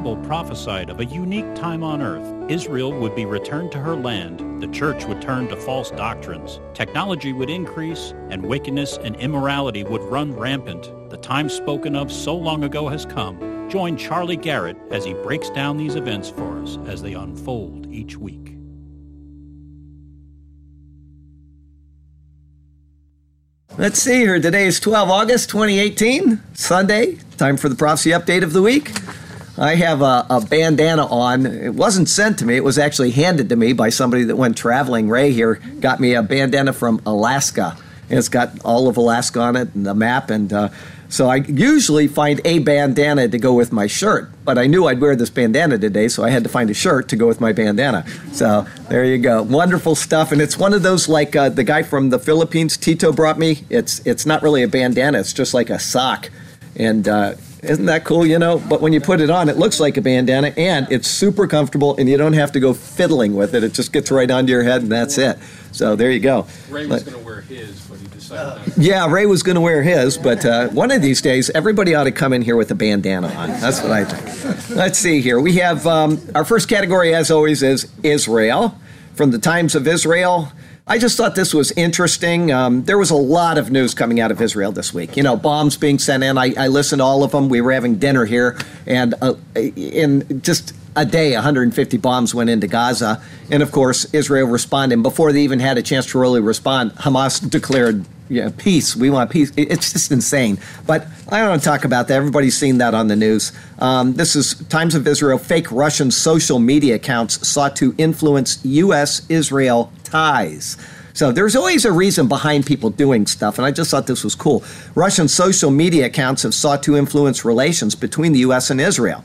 Bible prophesied of a unique time on earth. Israel would be returned to her land, the church would turn to false doctrines, technology would increase, and wickedness and immorality would run rampant. The time spoken of so long ago has come. Join Charlie Garrett as he breaks down these events for us as they unfold each week. Let's see here. Today is 12 August 2018, Sunday. Time for the prophecy update of the week. I have a, a, bandana on. It wasn't sent to me. It was actually handed to me by somebody that went traveling. Ray here got me a bandana from Alaska. And it's got all of Alaska on it and the map. And uh, so I usually find a bandana to go with my shirt, but I knew I'd wear this bandana today, so I had to find a shirt to go with my bandana. So there you go, wonderful stuff, and it's one of those like uh, the guy from the Philippines, Tito, brought me. It's it's not really a bandana; it's just like a sock, and uh, isn't that cool, you know? But when you put it on, it looks like a bandana and it's super comfortable and you don't have to go fiddling with it. It just gets right onto your head and that's it. So there you go. Ray was going to wear his, but he decided. Yeah, Ray was going to wear his, but uh, one of these days, everybody ought to come in here with a bandana on. That's what I think. Let's see here. We have um, our first category, as always, is Israel. From the Times of Israel, I just thought this was interesting. Um, there was a lot of news coming out of Israel this week. You know, bombs being sent in. I, I listened to all of them. We were having dinner here, and uh, in just a day, 150 bombs went into Gaza. And of course, Israel responded. Before they even had a chance to really respond, Hamas declared peace. We want peace. It's just insane. But I don't want to talk about that. Everybody's seen that on the news. Um, this is Times of Israel. Fake Russian social media accounts sought to influence U.S. Israel ties. So there's always a reason behind people doing stuff, and I just thought this was cool. Russian social media accounts have sought to influence relations between the U.S. and Israel.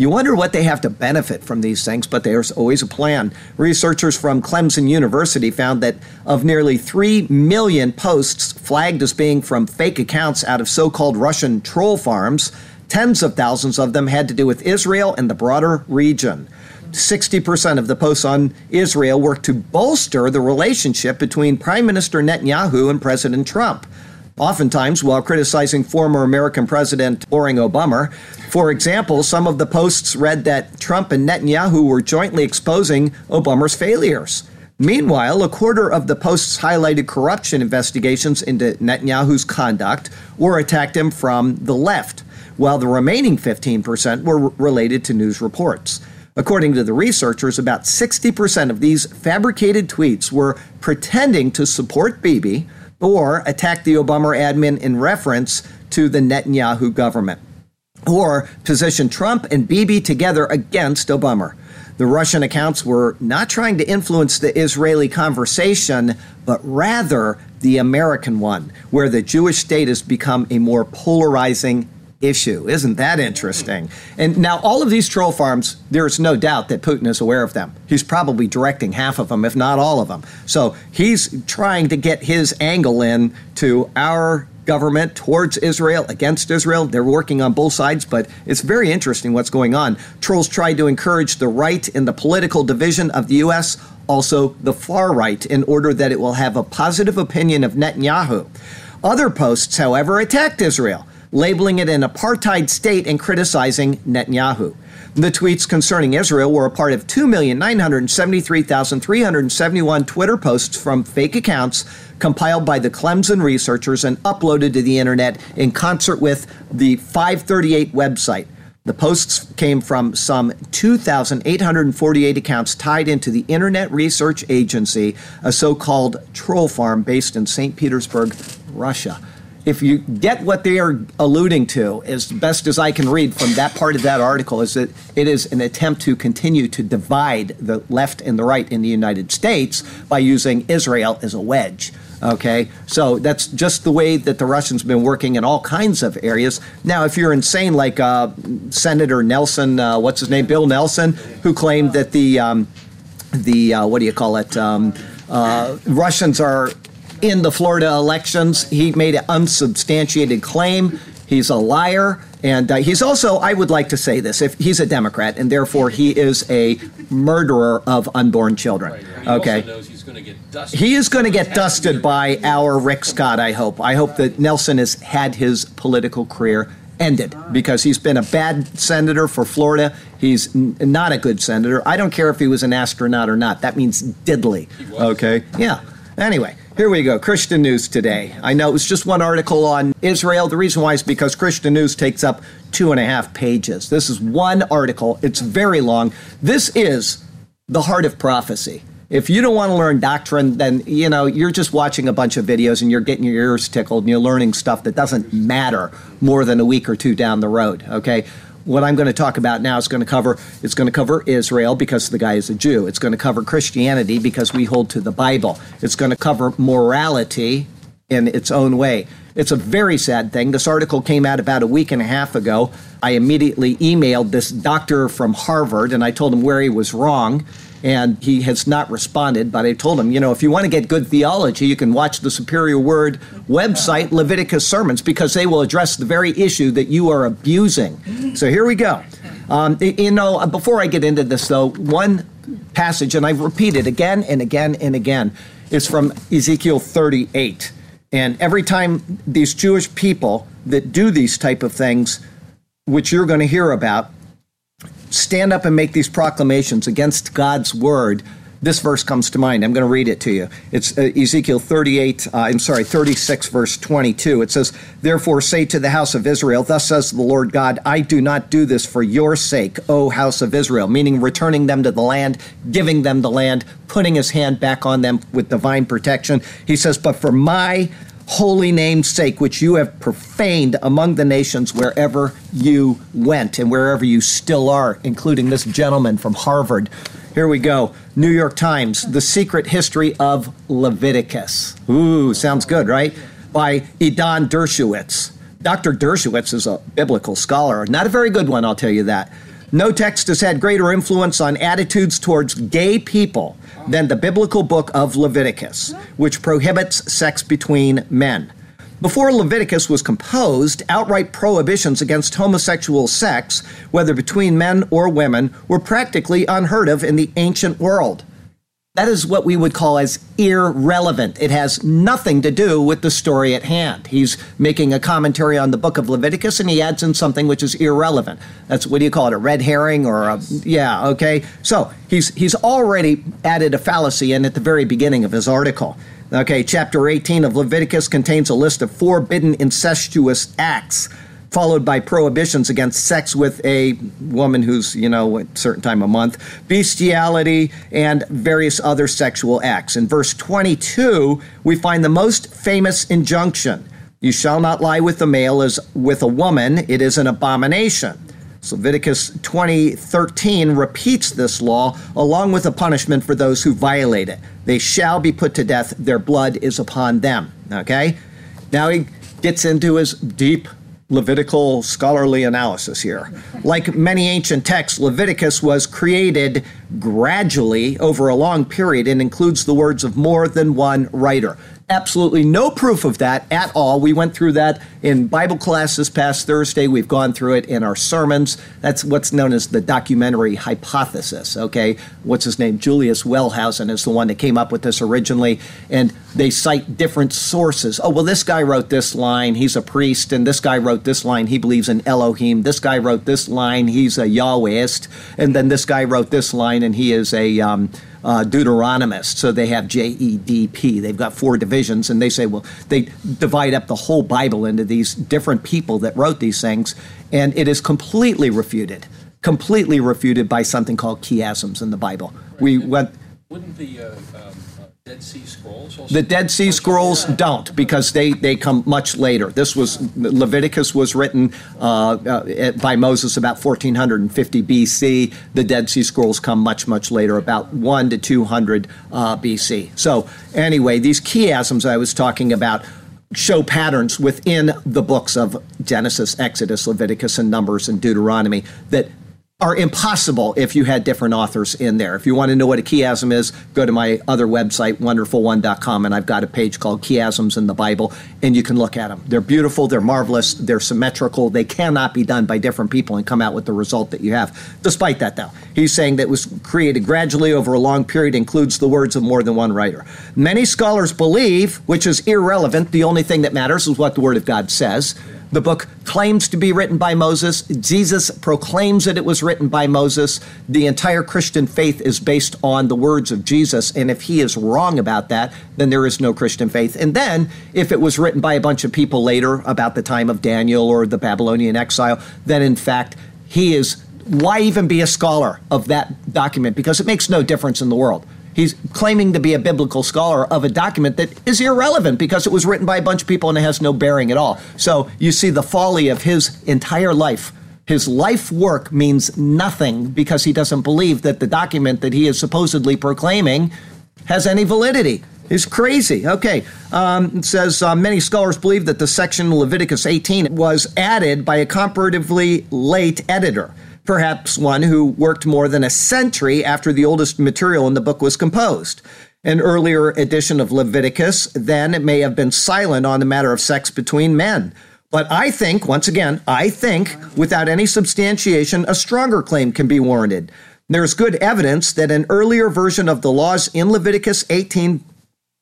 You wonder what they have to benefit from these things, but there's always a plan. Researchers from Clemson University found that of nearly 3 million posts flagged as being from fake accounts out of so called Russian troll farms, tens of thousands of them had to do with Israel and the broader region. 60% of the posts on Israel work to bolster the relationship between Prime Minister Netanyahu and President Trump. Oftentimes, while criticizing former American President Barack Obama, for example, some of the posts read that Trump and Netanyahu were jointly exposing Obama's failures. Meanwhile, a quarter of the posts highlighted corruption investigations into Netanyahu's conduct or attacked him from the left, while the remaining 15% were related to news reports. According to the researchers, about 60% of these fabricated tweets were pretending to support Bibi or attack the Obama admin in reference to the Netanyahu government, or position Trump and Bibi together against Obama. The Russian accounts were not trying to influence the Israeli conversation, but rather the American one, where the Jewish state has become a more polarizing issue. Isn't that interesting? And now, all of these troll farms, there's no doubt that Putin is aware of them. He's probably directing half of them, if not all of them. So he's trying to get his angle in to our government towards Israel, against Israel. They're working on both sides, but it's very interesting what's going on. Trolls tried to encourage the right in the political division of the U.S., also the far right, in order that it will have a positive opinion of Netanyahu. Other posts, however, attacked Israel labeling it an apartheid state and criticizing Netanyahu. The tweets concerning Israel were a part of 2,973,371 Twitter posts from fake accounts compiled by the Clemson researchers and uploaded to the internet in concert with the 538 website. The posts came from some 2,848 accounts tied into the Internet Research Agency, a so called troll farm based in St. Petersburg, Russia if you get what they are alluding to, as best as I can read from that part of that article, is that it is an attempt to continue to divide the left and the right in the United States by using Israel as a wedge. Okay, so that's just the way that the Russians have been working in all kinds of areas. Now, if you're insane, like uh, Senator Nelson, uh, what's his name, Bill Nelson, who claimed that the um, the uh, what do you call it? Um, uh, Russians are in the Florida elections. He made an unsubstantiated claim. He's a liar. And uh, he's also, I would like to say this, if he's a Democrat, and therefore he is a murderer of unborn children. Right, He okay. He is going to get dusted by our Rick Scott, I hope. I hope that Nelson has had his political career ended because he's been a bad senator for Florida. He's n- not a good senator. I don't care if he was an astronaut or not. That means diddly. Okay? Yeah. Anyway, here we go. Christian News today. I know it was just one article on Israel. The reason why is because Christian News takes up two and a half pages. This is one article, it's very long. This is the heart of prophecy. If you don't want to learn doctrine, then you know you're just watching a bunch of videos and you're getting your ears tickled and you're learning stuff that doesn't matter more than a week or two down the road. Okay, what I'm going to talk about now is going to cover it's going to cover Israel because the guy is a Jew. It's going to cover Christianity because we hold to the Bible. It's going to cover morality in its own way. It's a very sad thing. This article came out about a week and a half ago. I immediately emailed this doctor from Harvard and I told him where he was wrong and he has not responded. But I told him, you know, if you want to get good theology, you can watch the Superior Word website, Leviticus Sermons, because they will address the very issue that you are abusing. So here we go. Um, you know, before I get into this, though, one passage, and I've repeated again and again and again, is from Ezekiel 38. And every time these Jewish people that do these type of things, which you're going to hear about, stand up and make these proclamations against God's word, this verse comes to mind. I'm going to read it to you. It's uh, Ezekiel 38, uh, I'm sorry, 36, verse 22. It says, Therefore say to the house of Israel, Thus says the Lord God, I do not do this for your sake, O house of Israel, meaning returning them to the land, giving them the land, putting his hand back on them with divine protection. He says, But for my holy name's sake, which you have profaned among the nations wherever you went and wherever you still are, including this gentleman from Harvard. Here we go. New York Times, The Secret History of Leviticus. Ooh, sounds good, right? By Idan Dershowitz. Dr. Dershowitz is a biblical scholar. Not a very good one, I'll tell you that. No text has had greater influence on attitudes towards gay people than the biblical book of Leviticus, which prohibits sex between men. Before Leviticus was composed, outright prohibitions against homosexual sex, whether between men or women, were practically unheard of in the ancient world. That is what we would call as irrelevant. It has nothing to do with the story at hand. He's making a commentary on the book of Leviticus and he adds in something which is irrelevant. That's what do you call it? A red herring or a yeah, okay. So he's he's already added a fallacy in at the very beginning of his article. Okay, chapter 18 of Leviticus contains a list of forbidden incestuous acts followed by prohibitions against sex with a woman who's, you know, a certain time a month, bestiality, and various other sexual acts. In verse 22, we find the most famous injunction You shall not lie with a male as with a woman, it is an abomination. So Leviticus 20:13 repeats this law along with a punishment for those who violate it. They shall be put to death, their blood is upon them. Okay? Now he gets into his deep Levitical scholarly analysis here. Like many ancient texts, Leviticus was created gradually over a long period and includes the words of more than one writer absolutely no proof of that at all. We went through that in Bible class this past Thursday. We've gone through it in our sermons. That's what's known as the documentary hypothesis, okay? What's his name? Julius Wellhausen is the one that came up with this originally. And they cite different sources. Oh, well, this guy wrote this line, he's a priest, and this guy wrote this line, he believes in Elohim. This guy wrote this line, he's a Yahwehist. And then this guy wrote this line, and he is a. Um, uh, Deuteronomist. So they have JEDP. They've got four divisions, and they say, well, they divide up the whole Bible into these different people that wrote these things, and it is completely refuted, completely refuted by something called chiasms in the Bible. Right. We went. Wouldn't the uh, um, Dead Sea Scrolls also The Dead Sea Scrolls don't because they, they come much later. This was Leviticus was written uh, uh, by Moses about 1450 BC. The Dead Sea Scrolls come much much later, about 1 to 200 uh, BC. So anyway, these chiasms I was talking about show patterns within the books of Genesis, Exodus, Leviticus, and Numbers and Deuteronomy that are impossible if you had different authors in there. If you want to know what a chiasm is, go to my other website, wonderful1.com, and I've got a page called Chiasms in the Bible, and you can look at them. They're beautiful, they're marvelous, they're symmetrical, they cannot be done by different people and come out with the result that you have. Despite that, though, he's saying that was created gradually over a long period, includes the words of more than one writer. Many scholars believe, which is irrelevant, the only thing that matters is what the Word of God says The book claims to be written by Moses. Jesus proclaims that it was written by Moses. The entire Christian faith is based on the words of Jesus. And if he is wrong about that, then there is no Christian faith. And then, if it was written by a bunch of people later about the time of Daniel or the Babylonian exile, then in fact, he is. Why even be a scholar of that document? Because it makes no difference in the world. He's claiming to be a biblical scholar of a document that is irrelevant because it was written by a bunch of people and it has no bearing at all. So you see the folly of his entire life. His life work means nothing because he doesn't believe that the document that he is supposedly proclaiming has any validity. It's crazy. Okay. Um, it says uh, many scholars believe that the section Leviticus 18 was added by a comparatively late editor perhaps one who worked more than a century after the oldest material in the book was composed. An earlier edition of Leviticus then it may have been silent on the matter of sex between men. But I think, once again, I think, without any substantiation, a stronger claim can be warranted. There's good evidence that an earlier version of the laws in Leviticus 18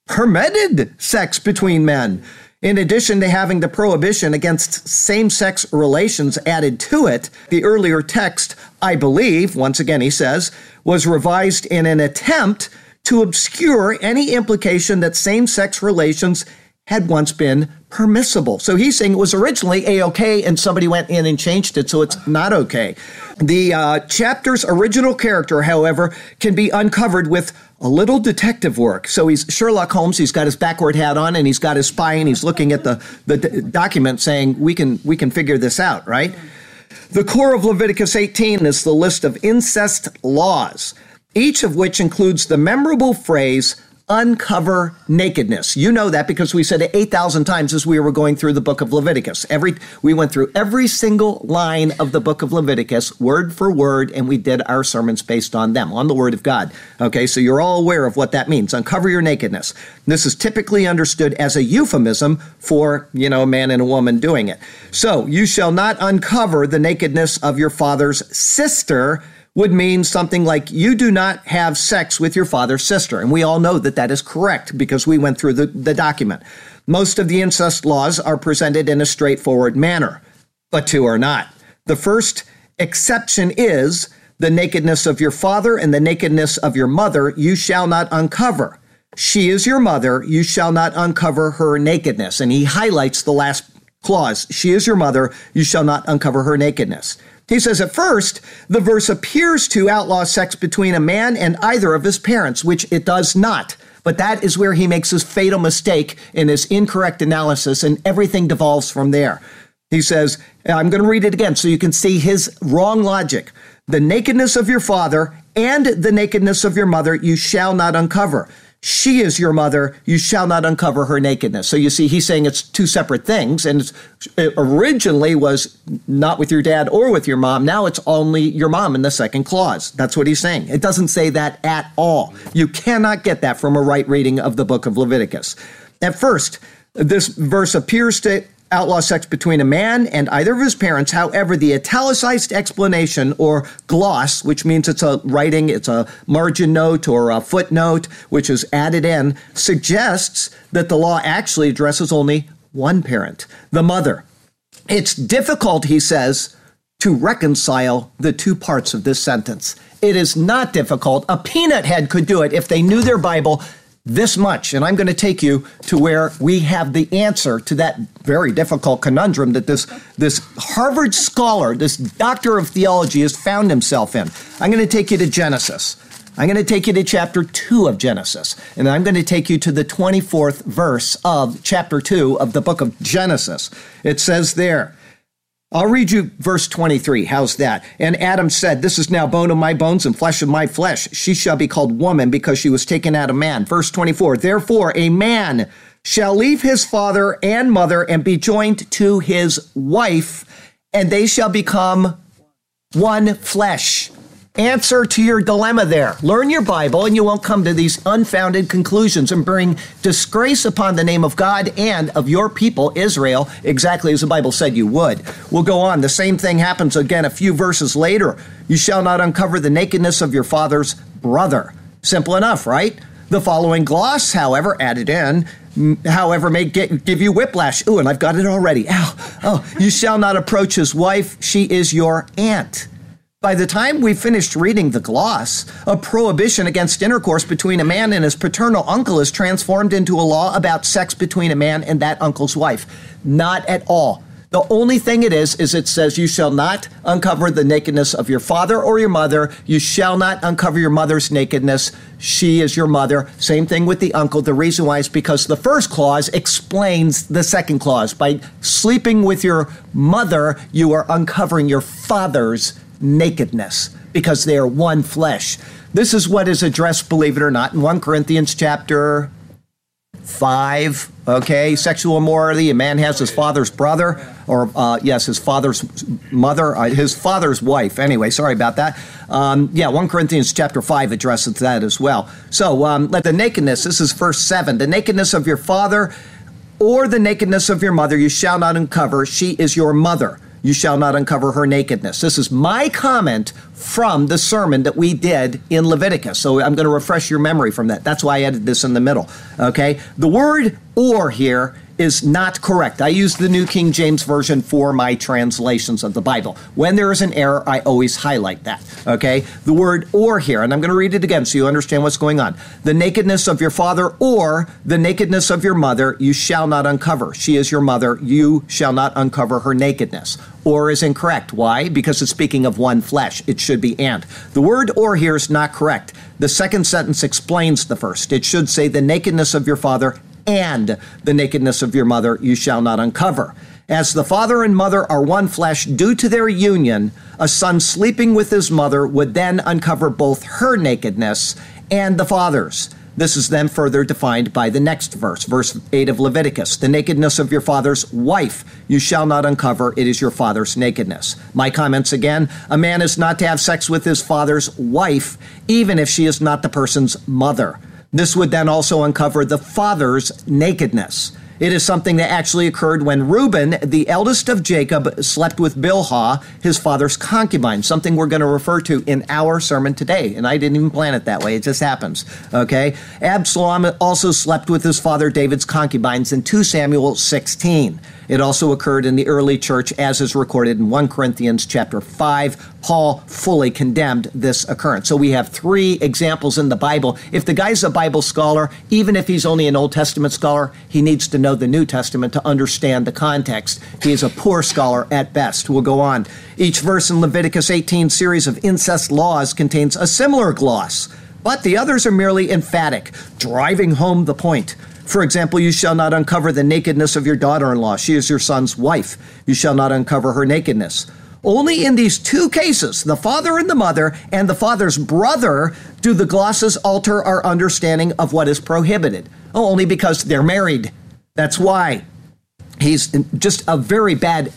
permitted sex between men. In addition to having the prohibition against same sex relations added to it, the earlier text, I believe, once again he says, was revised in an attempt to obscure any implication that same sex relations had once been permissible. So he's saying it was originally a okay, and somebody went in and changed it, so it's not okay. The uh, chapter's original character, however, can be uncovered with a little detective work. So he's Sherlock Holmes. He's got his backward hat on, and he's got his spy, and he's looking at the the d- document, saying, "We can we can figure this out, right?" The core of Leviticus 18 is the list of incest laws, each of which includes the memorable phrase uncover nakedness. You know that because we said it 8,000 times as we were going through the book of Leviticus. Every we went through every single line of the book of Leviticus word for word and we did our sermons based on them, on the word of God. Okay? So you're all aware of what that means. Uncover your nakedness. This is typically understood as a euphemism for, you know, a man and a woman doing it. So, you shall not uncover the nakedness of your father's sister would mean something like you do not have sex with your father's sister. And we all know that that is correct because we went through the, the document. Most of the incest laws are presented in a straightforward manner, but two are not. The first exception is the nakedness of your father and the nakedness of your mother you shall not uncover. She is your mother, you shall not uncover her nakedness. And he highlights the last clause She is your mother, you shall not uncover her nakedness. He says at first, the verse appears to outlaw sex between a man and either of his parents, which it does not. But that is where he makes his fatal mistake in his incorrect analysis, and everything devolves from there. He says, I'm going to read it again so you can see his wrong logic. The nakedness of your father and the nakedness of your mother you shall not uncover. She is your mother. You shall not uncover her nakedness. So you see, he's saying it's two separate things. And it originally was not with your dad or with your mom. Now it's only your mom in the second clause. That's what he's saying. It doesn't say that at all. You cannot get that from a right reading of the book of Leviticus. At first, this verse appears to outlaw sex between a man and either of his parents. However, the italicized explanation or gloss, which means it's a writing, it's a margin note or a footnote, which is added in, suggests that the law actually addresses only one parent, the mother. It's difficult, he says, to reconcile the two parts of this sentence. It is not difficult. A peanut head could do it if they knew their Bible this much. And I'm going to take you to where we have the answer to that very difficult conundrum that this, this Harvard scholar, this doctor of theology, has found himself in. I'm going to take you to Genesis. I'm going to take you to chapter 2 of Genesis, and I'm going to take you to the 24th verse of chapter 2 of the book of Genesis. It says there, I'll read you verse 23. How's that? And Adam said, This is now bone of my bones and flesh of my flesh. She shall be called woman because she was taken out of man. Verse 24. Therefore, a man shall leave his father and mother and be joined to his wife, and they shall become one flesh answer to your dilemma there. Learn your Bible, and you won't come to these unfounded conclusions and bring disgrace upon the name of God and of your people, Israel, exactly as the Bible said you would. We'll go on. The same thing happens again a few verses later. You shall not uncover the nakedness of your father's brother. Simple enough, right? The following gloss, however, added in, however, may get, give you whiplash. Ooh, and I've got it already. Ow. Oh, you shall not approach his wife. She is your aunt. By the time we finished reading the gloss, a prohibition against intercourse between a man and his paternal uncle is transformed into a law about sex between a man and that uncle's wife. Not at all. The only thing it is, is it says, You shall not uncover the nakedness of your father or your mother. You shall not uncover your mother's nakedness. She is your mother. Same thing with the uncle. The reason why is because the first clause explains the second clause. By sleeping with your mother, you are uncovering your father's nakedness because they are one flesh. This is what is addressed, believe it or not, in 1 Corinthians chapter 5 okay? Sexual immorality a man has his father's brother or uh, yes his father's mother uh, his father's wife. Anyway sorry about that. Um, yeah 1 corinthians chapter 5 addresses that as well. So um, let the nakedness this is verse 7 the nakedness of your father or the nakedness of your mother you shall not uncover. She is your mother you shall not uncover her nakedness. This is my comment from the sermon that we did in Leviticus. So I'm going to refresh your memory from that. That's why I added this in the middle. Okay? The word or here is not correct. I use the New King James Version for my translations of the Bible. When there is an error, I always highlight that. Okay? The word or here, and I'm going to read it again so you understand what's going on. The nakedness of your father or the nakedness of your mother you shall not uncover. She is your mother. You shall not uncover her nakedness. Or is incorrect. Why? Because it's speaking of one flesh. It should be and. The word or here is not correct. The second sentence explains the first. It should say the nakedness of your father and the nakedness of your mother you shall not uncover. As the father and mother are one flesh due to their union, a son sleeping with his mother would then uncover both her nakedness and the father's. This is then further defined by the next verse, verse 8 of Leviticus. The nakedness of your father's wife you shall not uncover, it is your father's nakedness. My comments again a man is not to have sex with his father's wife, even if she is not the person's mother. This would then also uncover the father's nakedness. It is something that actually occurred when Reuben, the eldest of Jacob, slept with Bilhah, his father's concubine, something we're going to refer to in our sermon today. And I didn't even plan it that way, it just happens. Okay? Absalom also slept with his father David's concubines in 2 Samuel 16. It also occurred in the early church as is recorded in 1 Corinthians chapter 5. Paul fully condemned this occurrence. So we have three examples in the Bible. If the guy's a Bible scholar, even if he's only an Old Testament scholar, he needs to know the New Testament to understand the context. He is a poor scholar at best. We'll go on. Each verse in Leviticus 18 series of incest laws contains a similar gloss, but the others are merely emphatic, driving home the point. For example, you shall not uncover the nakedness of your daughter in law. She is your son's wife. You shall not uncover her nakedness. Only in these two cases, the father and the mother, and the father's brother, do the glosses alter our understanding of what is prohibited. Oh, only because they're married. That's why. He's just a very bad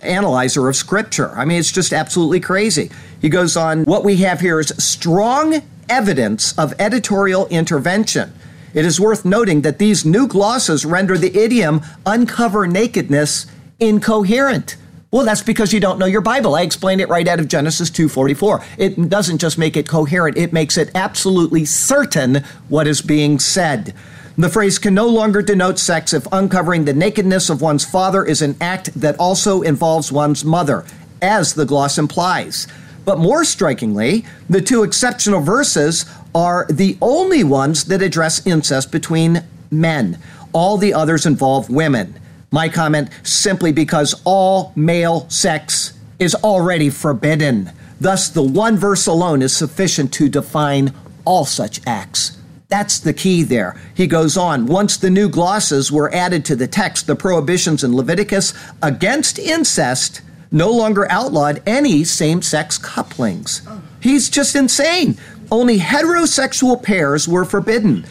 analyzer of scripture. I mean, it's just absolutely crazy. He goes on, what we have here is strong evidence of editorial intervention. It is worth noting that these new glosses render the idiom uncover nakedness incoherent. Well, that's because you don't know your Bible. I explained it right out of Genesis 2:44. It doesn't just make it coherent, it makes it absolutely certain what is being said. The phrase can no longer denote sex if uncovering the nakedness of one's father is an act that also involves one's mother, as the gloss implies. But more strikingly, the two exceptional verses are the only ones that address incest between men. All the others involve women. My comment simply because all male sex is already forbidden. Thus, the one verse alone is sufficient to define all such acts. That's the key there. He goes on, once the new glosses were added to the text, the prohibitions in Leviticus against incest no longer outlawed any same sex couplings. Oh. He's just insane. Only heterosexual pairs were forbidden.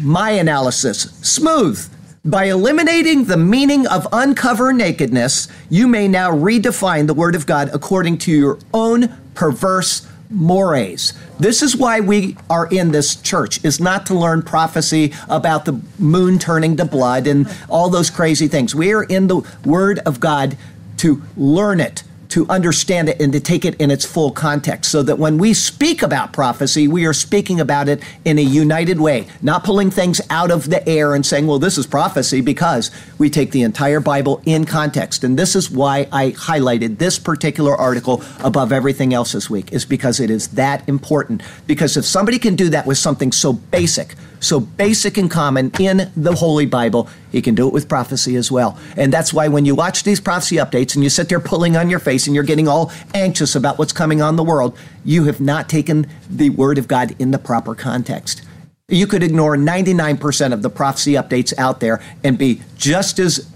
My analysis smooth. By eliminating the meaning of uncover nakedness, you may now redefine the Word of God according to your own perverse mores. This is why we are in this church, is not to learn prophecy about the moon turning to blood and all those crazy things. We are in the Word of God to learn it, to understand it and to take it in its full context so that when we speak about prophecy, we are speaking about it in a united way, not pulling things out of the air and saying, well, this is prophecy because we take the entire Bible in context. And this is why I highlighted this particular article above everything else this week, is because it is that important. Because if somebody can do that with something so basic, so basic and common in the Holy Bible, he can do it with prophecy as well. And that's why when you watch these prophecy updates and you sit there pulling on your face and you're getting all anxious about what's coming on the world, you have not taken the Word of God in the proper context. You could ignore 99% of the prophecy updates out there and be just as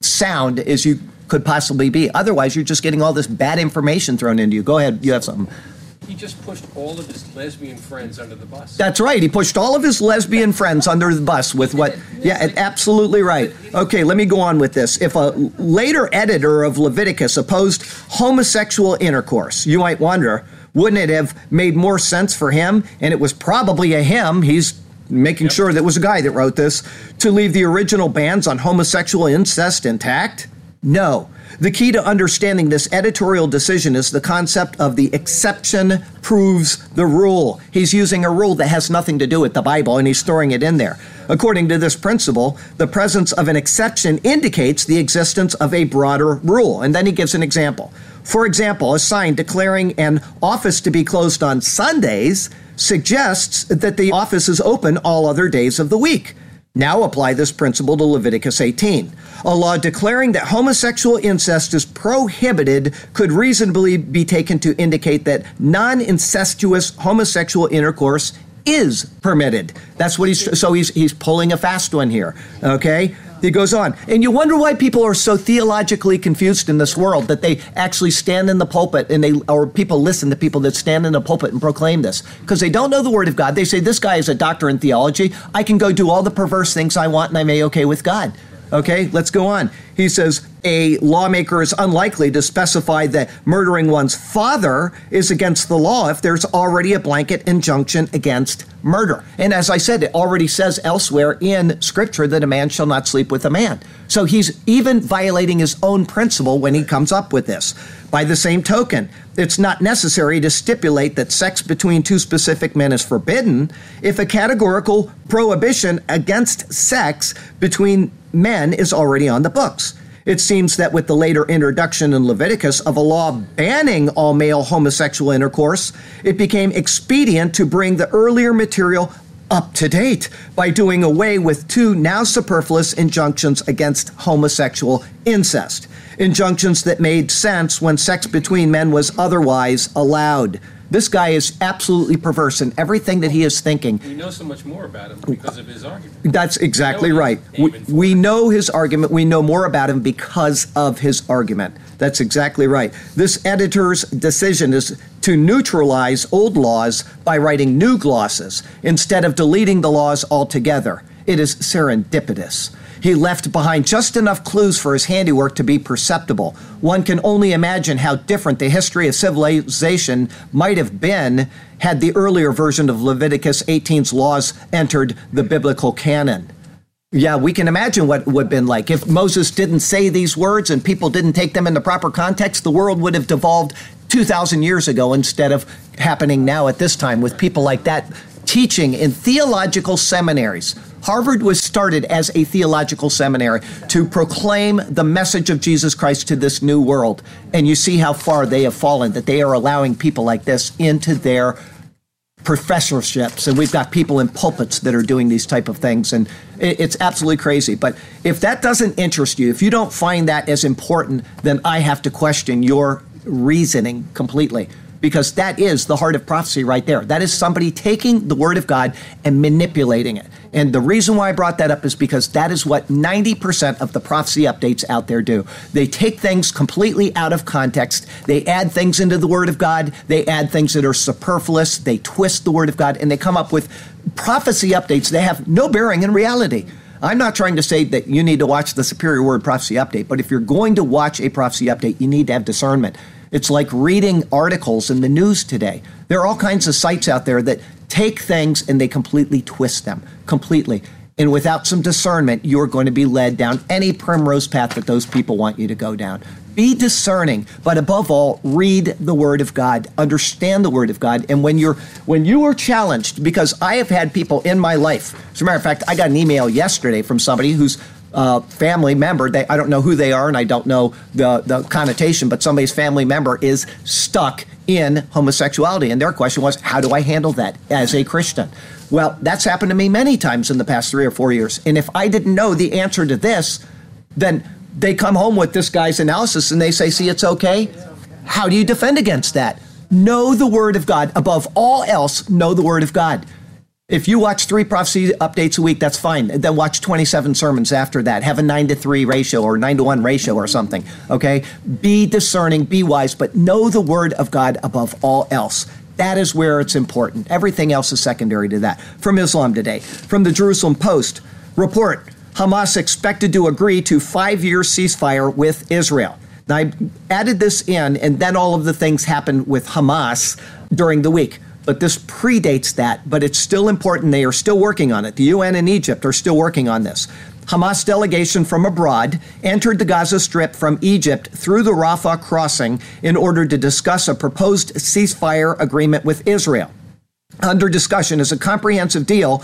sound as you could possibly be. Otherwise, you're just getting all this bad information thrown into you. Go ahead, you have something. He just pushed all of his lesbian friends under the bus. That's right. He pushed all of his lesbian friends under the bus with what? Yeah, absolutely right. Okay, let me go on with this. If a later editor of Leviticus opposed homosexual intercourse, you might wonder, wouldn't it have made more sense for him? And it was probably a him. He's making yep. sure that was a guy that wrote this to leave the original bans on homosexual incest intact? No. The key to understanding this editorial decision is the concept of the exception proves the rule. He's using a rule that has nothing to do with the Bible and he's throwing it in there. According to this principle, the presence of an exception indicates the existence of a broader rule. And then he gives an example. For example, a sign declaring an office to be closed on Sundays suggests that the office is open all other days of the week. Now apply this principle to Leviticus 18. A law declaring that homosexual incest is prohibited could reasonably be taken to indicate that non incestuous homosexual intercourse is permitted. That's what he's so he's he's pulling a fast one here. Okay? He goes on, and you wonder why people are so theologically confused in this world that they actually stand in the pulpit and they, or people listen to people that stand in the pulpit and proclaim this because they don't know the Word of God. They say, This guy is a doctor in theology. I can go do all the perverse things I want and I'm a okay with God. Okay, let's go on. He says a lawmaker is unlikely to specify that murdering one's father is against the law if there's already a blanket injunction against murder. And as I said, it already says elsewhere in Scripture that a man shall not sleep with a man. So he's even violating his own principle when he comes up with this. By the same token, it's not necessary to stipulate that sex between two specific men is forbidden if a categorical prohibition against sex between men is already on the books. It seems that with the later introduction in Leviticus of a law banning all male homosexual intercourse, it became expedient to bring the earlier material up to date by doing away with two now superfluous injunctions against homosexual incest. Injunctions that made sense when sex between men was otherwise allowed. This guy is absolutely perverse in everything that he is thinking. We know so much more about him because of his argument. That's exactly right. We, we know his argument. We know more about him because of his argument. That's exactly right. This editor's decision is to neutralize old laws by writing new glosses instead of deleting the laws altogether. It is serendipitous. He left behind just enough clues for his handiwork to be perceptible. One can only imagine how different the history of civilization might have been had the earlier version of Leviticus 18's laws entered the biblical canon. Yeah, we can imagine what would have been like. If Moses didn't say these words and people didn't take them in the proper context, the world would have devolved 2,000 years ago instead of happening now at this time with people like that teaching in theological seminaries. Harvard was started as a theological seminary to proclaim the message of Jesus Christ to this new world. And you see how far they have fallen, that they are allowing people like this into their professorships. And we've got people in pulpits that are doing these type of things. And it's absolutely crazy. But if that doesn't interest you if you don't find that as important then i have to question your reasoning completely because that is the heart of prophecy right there. That is somebody taking the word of God and manipulating it. And the reason why I brought that up is because that is what 90% of the prophecy updates out there do. They take things completely out of context. They add things into the word of God. They add things that are superfluous. They twist the word of God and they come up with prophecy updates that have no bearing in reality. I'm not trying to say that you need to watch the Superior Word Prophecy Update, but if you're going to watch a prophecy update, you need to have discernment. It's like reading articles in the news today. There are all kinds of sites out there that take things and they completely twist them, completely. And without some discernment, you're going to be led down any primrose path that those people want you to go down. Be discerning, but above all, read the Word of God, understand the Word of God. And when you're when you are challenged, because I have had people in my life. As a matter of fact, I got an email yesterday from somebody whose uh, family member. They, I don't know who they are, and I don't know the the connotation, but somebody's family member is stuck in homosexuality, and their question was, "How do I handle that as a Christian?" Well, that's happened to me many times in the past three or four years, and if I didn't know the answer to this, then they come home with this guy's analysis and they say, see, it's okay. How do you defend against that? Know the Word of God. Above all else, know the Word of God. If you watch three prophecy updates a week, that's fine. Then watch 27 sermons after that. Have a 9 to 3 ratio or 9 to 1 ratio or something. Okay? Be discerning, be wise, but know the Word of God above all else. That is where it's important. Everything else is secondary to that. From Islam Today, from the Jerusalem Post, report Hamas expected to agree to five year ceasefire with Israel. Now, I added this in, and then all of the things happened with Hamas during the week. But this predates that, but it's still important. They are still working on it. The UN and Egypt are still working on this. Hamas delegation from abroad entered the Gaza Strip from Egypt through the Rafah crossing in order to discuss a proposed ceasefire agreement with Israel. Under discussion is a comprehensive deal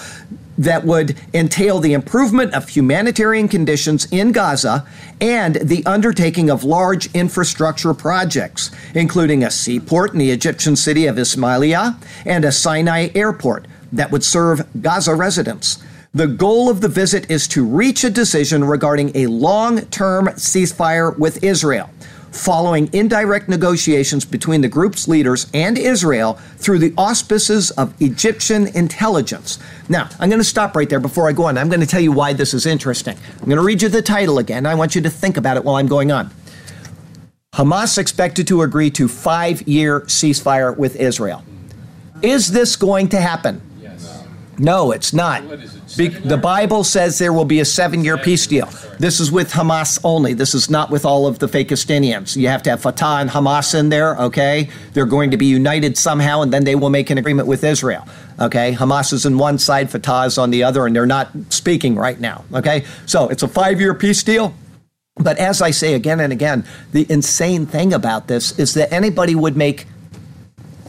that would entail the improvement of humanitarian conditions in Gaza and the undertaking of large infrastructure projects, including a seaport in the Egyptian city of Ismailia and a Sinai airport that would serve Gaza residents. The goal of the visit is to reach a decision regarding a long term ceasefire with Israel following indirect negotiations between the group's leaders and Israel through the auspices of Egyptian intelligence. Now, I'm going to stop right there before I go on. I'm going to tell you why this is interesting. I'm going to read you the title again. I want you to think about it while I'm going on. Hamas expected to agree to five year ceasefire with Israel. Is this going to happen? Yes. No, it's not. What is it, Be- the? Bible says there will be a seven year peace deal. This is with Hamas only. This is not with all of the Fakistinians. You have to have Fatah and Hamas in there, okay? They're going to be united somehow, and then they will make an agreement with Israel, okay? Hamas is on one side, Fatah is on the other, and they're not speaking right now, okay? So it's a five year peace deal. But as I say again and again, the insane thing about this is that anybody would make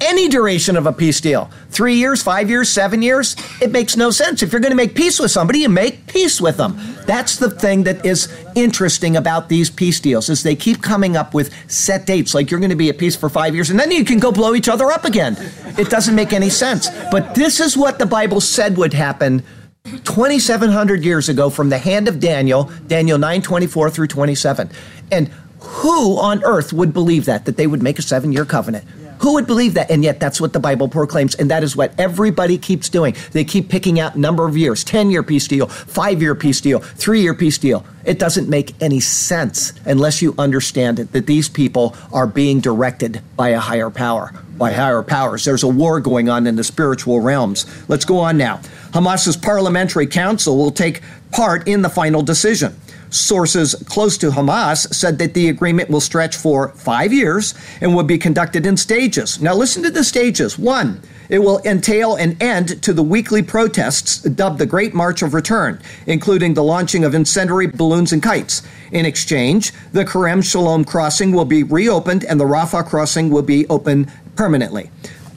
any duration of a peace deal three years, five years, seven years it makes no sense. If you're going to make peace with somebody, you make peace with them. That's the thing that is interesting about these peace deals is they keep coming up with set dates like you're going to be at peace for five years and then you can go blow each other up again. It doesn't make any sense. But this is what the Bible said would happen 2700 years ago from the hand of Daniel, Daniel 9:24 through 27. And who on earth would believe that that they would make a 7-year covenant? Who would believe that? And yet that's what the Bible proclaims and that is what everybody keeps doing. They keep picking out number of years, 10-year peace deal, 5-year peace deal, 3-year peace deal. It doesn't make any sense unless you understand it that these people are being directed by a higher power by higher powers. There's a war going on in the spiritual realms. Let's go on now. Hamas's parliamentary council will take part in the final decision. Sources close to Hamas said that the agreement will stretch for five years and will be conducted in stages. Now, listen to the stages. One, it will entail an end to the weekly protests dubbed the Great March of Return, including the launching of incendiary balloons and kites. In exchange, the Kerem Shalom crossing will be reopened and the Rafah crossing will be open permanently.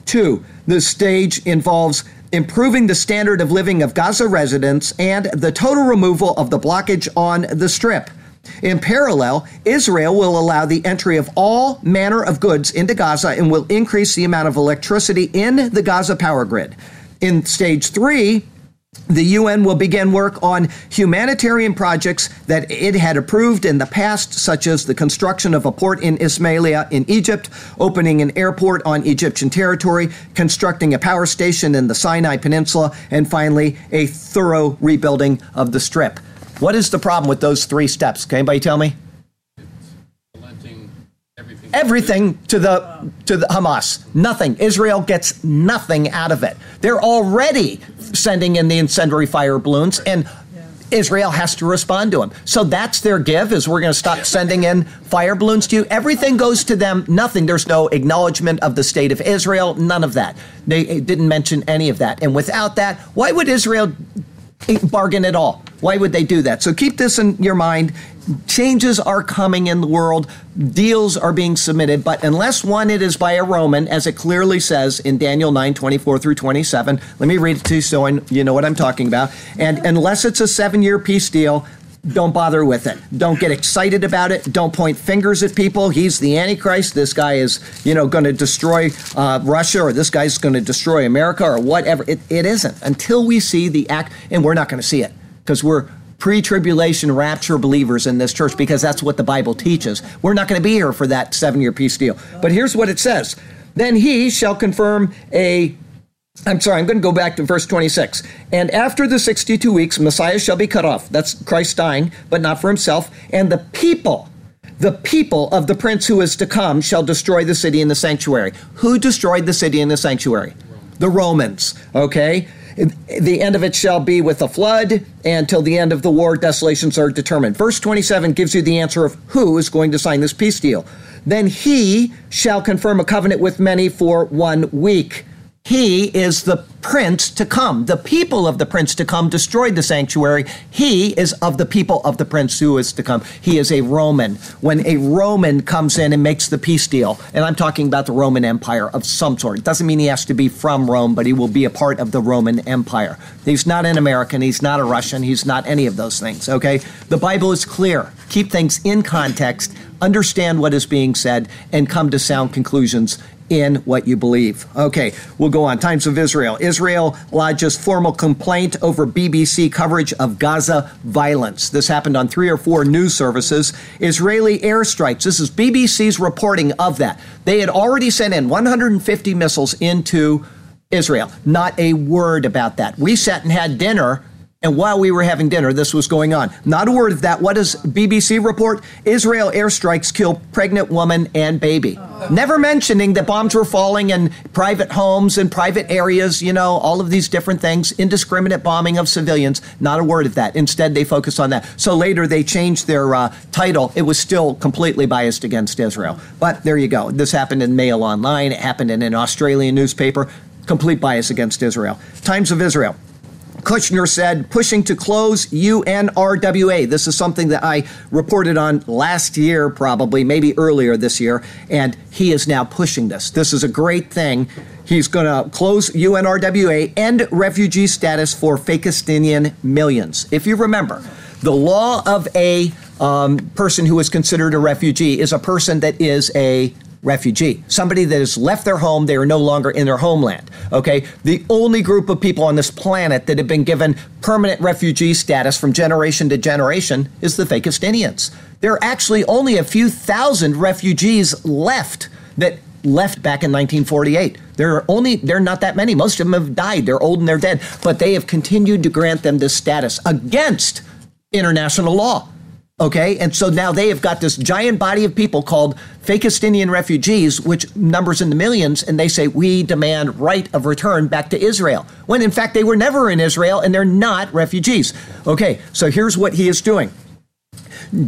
Two, the stage involves improving the standard of living of Gaza residents and the total removal of the blockage on the strip. In parallel, Israel will allow the entry of all manner of goods into Gaza and will increase the amount of electricity in the Gaza power grid. In stage three, the UN will begin work on humanitarian projects that it had approved in the past, such as the construction of a port in Ismailia in Egypt, opening an airport on Egyptian territory, constructing a power station in the Sinai Peninsula, and finally, a thorough rebuilding of the Strip. What is the problem with those three steps? Can anybody tell me? Everything to the to the Hamas. Nothing. Israel gets nothing out of it. They're already sending in the incendiary fire balloons and Israel has to respond to them. So that's their give is we're going to stop sending in fire balloons to you. Everything goes to them. Nothing. There's no acknowledgement of the state of Israel. None of that. They didn't mention any of that. And without that, why would Israel bargain at all. Why would they do that? So keep this in your mind. Changes are coming in the world. Deals are being submitted, but unless one it is by a Roman, as it clearly says in Daniel 9, 24 through 27. Let me read it to you so you know what I'm talking about. And unless it's a seven year peace deal, don't bother with it. Don't get excited about it. Don't point fingers at people. He's the Antichrist. This guy is, you know, going to destroy uh, Russia or this guy's going to destroy America or whatever. It, it isn't until we see the act, and we're not going to see it because we're pre tribulation rapture believers in this church because that's what the Bible teaches. We're not going to be here for that seven year peace deal. But here's what it says Then he shall confirm a I'm sorry, I'm going to go back to verse 26. And after the 62 weeks, Messiah shall be cut off. That's Christ dying, but not for himself. And the people, the people of the prince who is to come shall destroy the city and the sanctuary. Who destroyed the city and the sanctuary? The Romans, okay? The end of it shall be with a flood, and till the end of the war, desolations are determined. Verse 27 gives you the answer of who is going to sign this peace deal. Then he shall confirm a covenant with many for one week he is the prince to come. The people of the prince to come destroyed the sanctuary. He is of the people of the prince who is to come. He is a Roman. When a Roman comes in and makes the peace deal, and I'm talking about the Roman Empire of some sort, it doesn't mean he has to be from Rome, but he will be a part of the Roman Empire. He's not an American, he's not a Russian, he's not any of those things, okay? The Bible is clear. Keep things in context, understand what is being said, and come to sound conclusions in what you believe. Okay, we'll go on. Times of Israel. Israel lodges formal complaint over BBC coverage of Gaza violence. This happened on three or four news services. Israeli airstrikes. This is BBC's reporting of that. They had already sent in 150 missiles into Israel. Not a word about that. We sat and had dinner and while we were having dinner, this was going on. Not a word of that. What does BBC report? Israel airstrikes kill pregnant woman and baby. Never mentioning that bombs were falling in private homes and private areas, you know, all of these different things, indiscriminate bombing of civilians. Not a word of that. Instead, they focus on that. So later they changed their uh, title. It was still completely biased against Israel. But there you go. This happened in Mail Online, it happened in an Australian newspaper. Complete bias against Israel. Times of Israel. Kushner said, pushing to close UNRWA. This is something that I reported on last year, probably, maybe earlier this year, and he is now pushing this. This is a great thing. He's going to close UNRWA, end refugee status for Fakistinian millions. If you remember, the law of a um, person who is considered a refugee is a person that is a refugee, somebody that has left their home, they are no longer in their homeland. Okay? The only group of people on this planet that have been given permanent refugee status from generation to generation is the Fakistinians. There are actually only a few thousand refugees left that left back in 1948. There are only there are not that many. Most of them have died. They're old and they're dead, but they have continued to grant them this status against international law. Okay, and so now they have got this giant body of people called Fakistinian refugees, which numbers in the millions, and they say, We demand right of return back to Israel. When in fact they were never in Israel and they're not refugees. Okay, so here's what he is doing.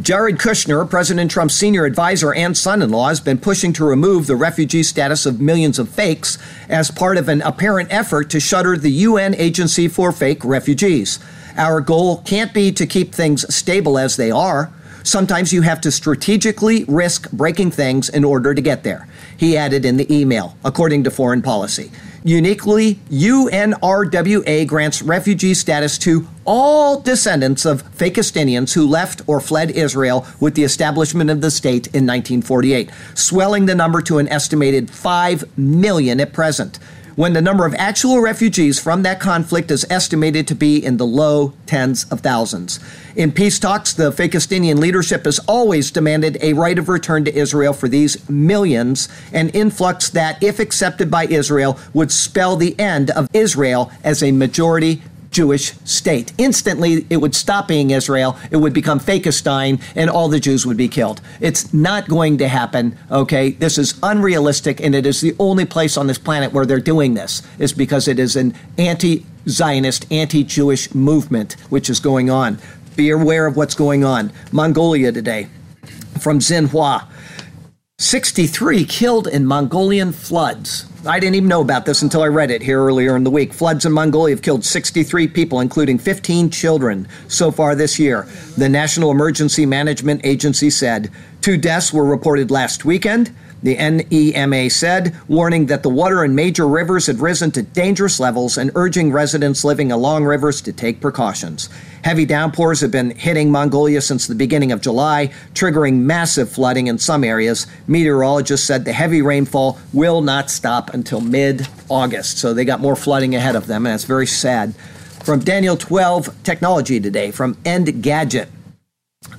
Jared Kushner, President Trump's senior advisor and son in law, has been pushing to remove the refugee status of millions of fakes as part of an apparent effort to shutter the UN Agency for Fake Refugees. Our goal can't be to keep things stable as they are. Sometimes you have to strategically risk breaking things in order to get there. He added in the email, according to foreign policy. Uniquely, UNRWA grants refugee status to all descendants of Fakistinians who left or fled Israel with the establishment of the state in 1948, swelling the number to an estimated 5 million at present when the number of actual refugees from that conflict is estimated to be in the low tens of thousands. In peace talks, the Fakistinian leadership has always demanded a right of return to Israel for these millions, an influx that, if accepted by Israel, would spell the end of Israel as a majority Jewish state. Instantly, it would stop being Israel, it would become Fakistine, and all the Jews would be killed. It's not going to happen, okay? This is unrealistic, and it is the only place on this planet where they're doing this, is because it is an anti Zionist, anti Jewish movement which is going on. Be aware of what's going on. Mongolia today, from Xinhua. 63 killed in Mongolian floods. I didn't even know about this until I read it here earlier in the week. Floods in Mongolia have killed 63 people, including 15 children, so far this year. The National Emergency Management Agency said two deaths were reported last weekend. The NEMA said, warning that the water in major rivers had risen to dangerous levels and urging residents living along rivers to take precautions. Heavy downpours have been hitting Mongolia since the beginning of July, triggering massive flooding in some areas. Meteorologists said the heavy rainfall will not stop until mid August, so they got more flooding ahead of them, and it's very sad. From Daniel 12 Technology today, from Engadget.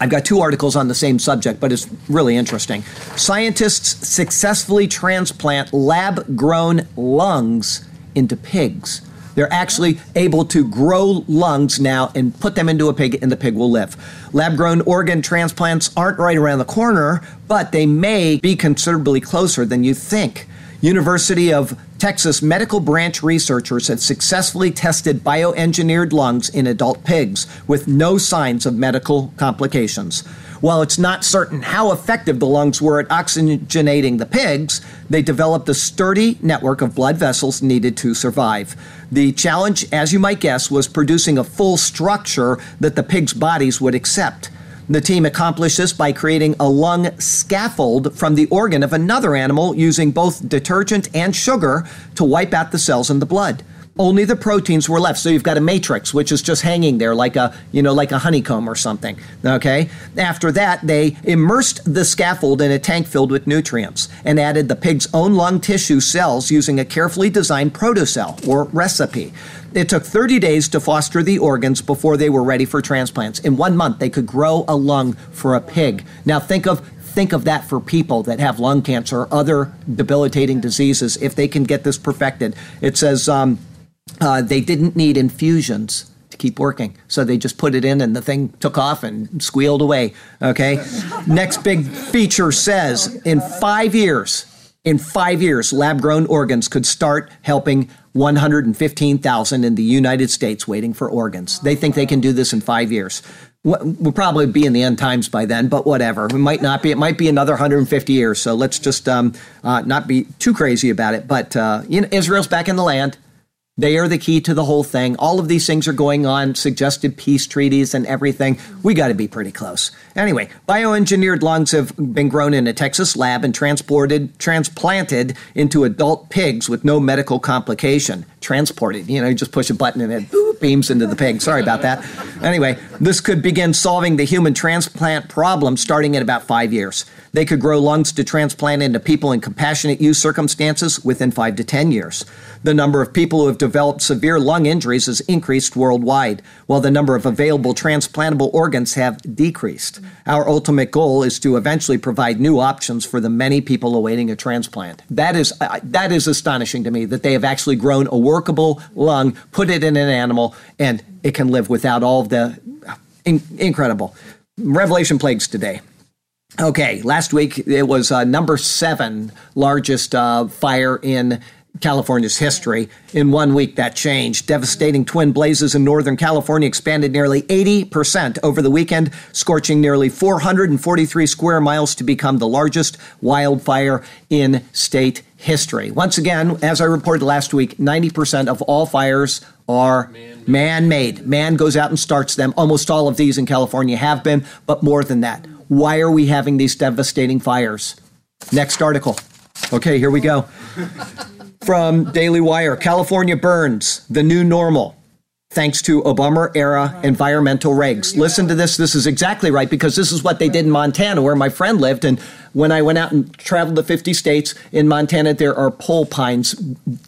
I've got two articles on the same subject, but it's really interesting. Scientists successfully transplant lab grown lungs into pigs. They're actually able to grow lungs now and put them into a pig, and the pig will live. Lab grown organ transplants aren't right around the corner, but they may be considerably closer than you think. University of Texas medical branch researchers have successfully tested bioengineered lungs in adult pigs with no signs of medical complications. While it's not certain how effective the lungs were at oxygenating the pigs, they developed a sturdy network of blood vessels needed to survive. The challenge, as you might guess, was producing a full structure that the pigs' bodies would accept. The team accomplished this by creating a lung scaffold from the organ of another animal using both detergent and sugar to wipe out the cells in the blood. Only the proteins were left. So you've got a matrix, which is just hanging there like a, you know, like a honeycomb or something. Okay? After that, they immersed the scaffold in a tank filled with nutrients and added the pig's own lung tissue cells using a carefully designed protocell or recipe. It took 30 days to foster the organs before they were ready for transplants. In one month, they could grow a lung for a pig. Now, think of think of that for people that have lung cancer or other debilitating diseases if they can get this perfected. It says um, uh, they didn't need infusions to keep working. So they just put it in and the thing took off and squealed away. Okay. Next big feature says in five years, in five years, lab grown organs could start helping 115,000 in the United States waiting for organs. They think they can do this in five years. We'll probably be in the end times by then, but whatever. We might not be. It might be another 150 years. So let's just um, uh, not be too crazy about it. But uh, you know, Israel's back in the land. They are the key to the whole thing. All of these things are going on, suggested peace treaties and everything. We got to be pretty close. Anyway, bioengineered lungs have been grown in a Texas lab and transported, transplanted into adult pigs with no medical complication. Transported, you know, you just push a button and it beams into the pig. Sorry about that. Anyway, this could begin solving the human transplant problem starting in about five years. They could grow lungs to transplant into people in compassionate use circumstances within five to 10 years. The number of people who have developed severe lung injuries has increased worldwide, while the number of available transplantable organs have decreased. Our ultimate goal is to eventually provide new options for the many people awaiting a transplant. That is uh, that is astonishing to me that they have actually grown a workable lung, put it in an animal, and it can live without all of the in, incredible revelation plagues today. Okay, last week it was uh, number seven largest uh, fire in California's history. In one week, that changed. Devastating twin blazes in Northern California expanded nearly 80% over the weekend, scorching nearly 443 square miles to become the largest wildfire in state history. Once again, as I reported last week, 90% of all fires are man made. Man goes out and starts them. Almost all of these in California have been, but more than that. Why are we having these devastating fires? Next article. Okay, here we go from Daily Wire California burns, the new normal, thanks to Obama era environmental regs. Listen to this. This is exactly right because this is what they did in Montana, where my friend lived. And when I went out and traveled to 50 states in Montana, there are pole pines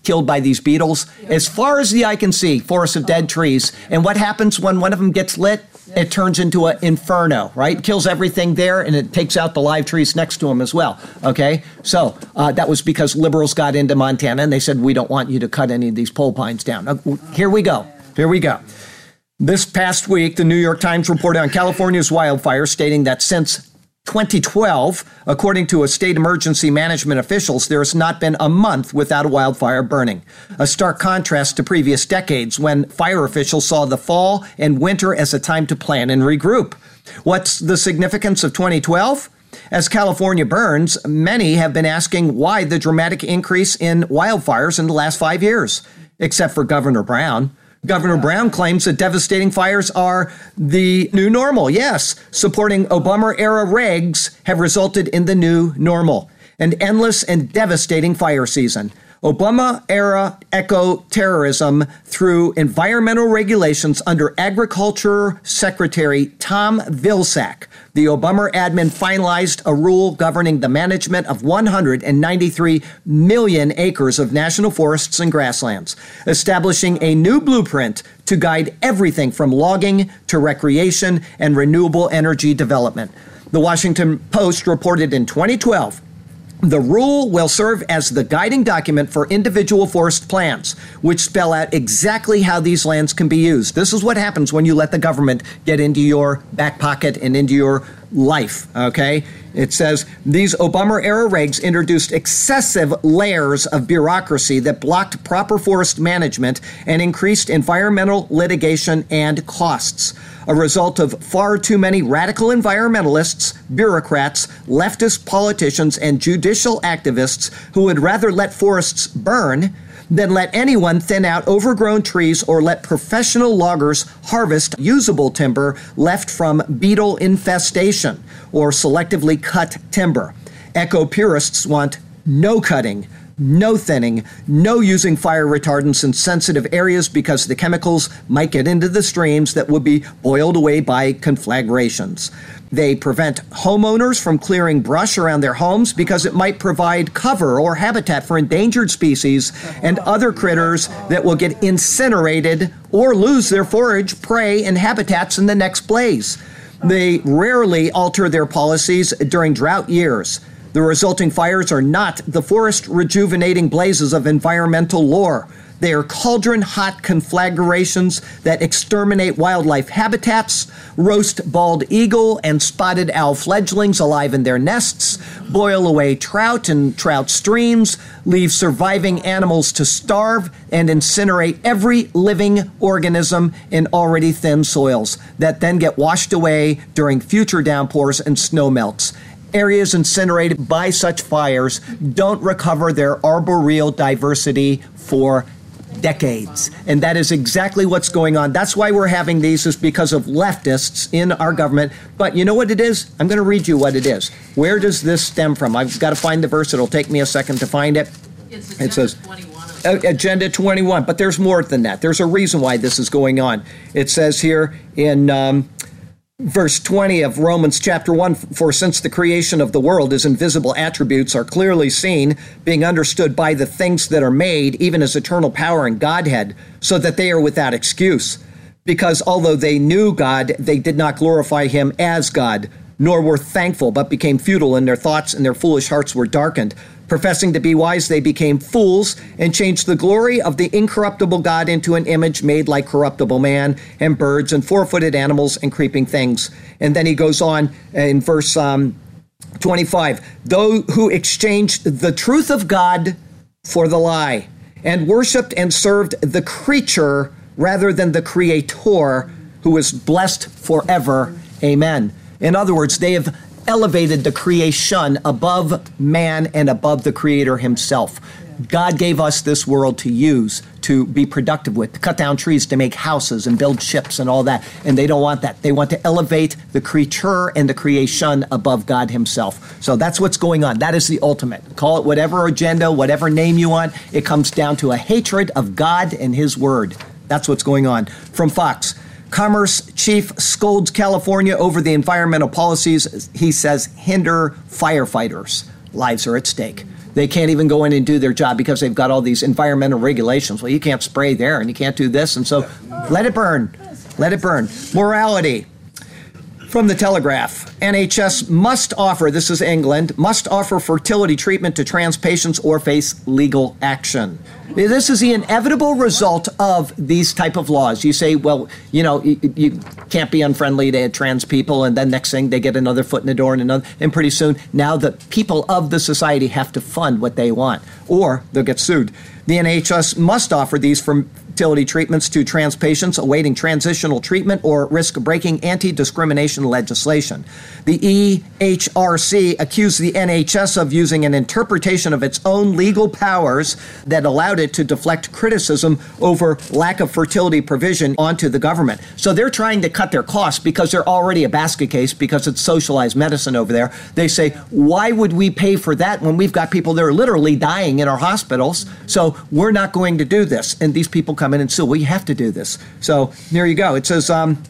killed by these beetles. As far as the eye can see, forests of dead trees. And what happens when one of them gets lit? It turns into an inferno, right? Kills everything there and it takes out the live trees next to them as well. Okay? So uh, that was because liberals got into Montana and they said, we don't want you to cut any of these pole pines down. Uh, here we go. Here we go. This past week, the New York Times reported on California's wildfires, stating that since 2012, according to a state emergency management officials, there has not been a month without a wildfire burning. A stark contrast to previous decades when fire officials saw the fall and winter as a time to plan and regroup. What's the significance of 2012? As California burns, many have been asking why the dramatic increase in wildfires in the last five years, except for Governor Brown. Governor Brown claims that devastating fires are the new normal. Yes, supporting Obama era regs have resulted in the new normal an endless and devastating fire season. Obama era eco terrorism through environmental regulations under Agriculture Secretary Tom Vilsack. The Obama admin finalized a rule governing the management of 193 million acres of national forests and grasslands, establishing a new blueprint to guide everything from logging to recreation and renewable energy development. The Washington Post reported in 2012 the rule will serve as the guiding document for individual forest plans, which spell out exactly how these lands can be used. This is what happens when you let the government get into your back pocket and into your life, okay? It says these Obama era regs introduced excessive layers of bureaucracy that blocked proper forest management and increased environmental litigation and costs a result of far too many radical environmentalists, bureaucrats, leftist politicians, and judicial activists who would rather let forests burn than let anyone thin out overgrown trees or let professional loggers harvest usable timber left from beetle infestation or selectively cut timber. Eco purists want no cutting, no thinning, no using fire retardants in sensitive areas because the chemicals might get into the streams that would be boiled away by conflagrations. They prevent homeowners from clearing brush around their homes because it might provide cover or habitat for endangered species and other critters that will get incinerated or lose their forage, prey, and habitats in the next blaze. They rarely alter their policies during drought years. The resulting fires are not the forest rejuvenating blazes of environmental lore. They are cauldron hot conflagrations that exterminate wildlife habitats, roast bald eagle and spotted owl fledglings alive in their nests, boil away trout and trout streams, leave surviving animals to starve, and incinerate every living organism in already thin soils that then get washed away during future downpours and snowmelts areas incinerated by such fires don't recover their arboreal diversity for decades. And that is exactly what's going on. That's why we're having these is because of leftists in our government. But you know what it is? I'm going to read you what it is. Where does this stem from? I've got to find the verse. It'll take me a second to find it. it says 21. Agenda 21, but there's more than that. There's a reason why this is going on. It says here in um, verse 20 of Romans chapter 1 For since the creation of the world, his invisible attributes are clearly seen, being understood by the things that are made, even as eternal power and Godhead, so that they are without excuse. Because although they knew God, they did not glorify him as God, nor were thankful, but became futile in their thoughts, and their foolish hearts were darkened. Professing to be wise, they became fools and changed the glory of the incorruptible God into an image made like corruptible man and birds and four footed animals and creeping things. And then he goes on in verse um, 25 those who exchanged the truth of God for the lie and worshiped and served the creature rather than the creator who is blessed forever. Amen. In other words, they have elevated the creation above man and above the creator himself. God gave us this world to use, to be productive with, to cut down trees, to make houses and build ships and all that. And they don't want that. They want to elevate the creature and the creation above God Himself. So that's what's going on. That is the ultimate. Call it whatever agenda, whatever name you want. It comes down to a hatred of God and His Word. That's what's going on. From Fox. Commerce chief scolds California over the environmental policies he says hinder firefighters. Lives are at stake. They can't even go in and do their job because they've got all these environmental regulations. Well, you can't spray there and you can't do this. And so let it burn. Let it burn. Morality. From the Telegraph, NHS must offer, this is England, must offer fertility treatment to trans patients or face legal action. This is the inevitable result of these type of laws. You say, well, you know, you, you, can't be unfriendly to trans people, and then next thing they get another foot in the door, and another, and pretty soon now the people of the society have to fund what they want, or they'll get sued. The NHS must offer these for treatments to trans patients awaiting transitional treatment or risk breaking anti discrimination legislation. The EHRC accused the NHS of using an interpretation of its own legal powers that allowed it to deflect criticism over lack of fertility provision onto the government. So they're trying to cut their costs because they're already a basket case because it's socialized medicine over there. They say, why would we pay for that when we've got people that are literally dying in our hospitals? So we're not going to do this. And these people come in and sue. We have to do this. So there you go. It says, um,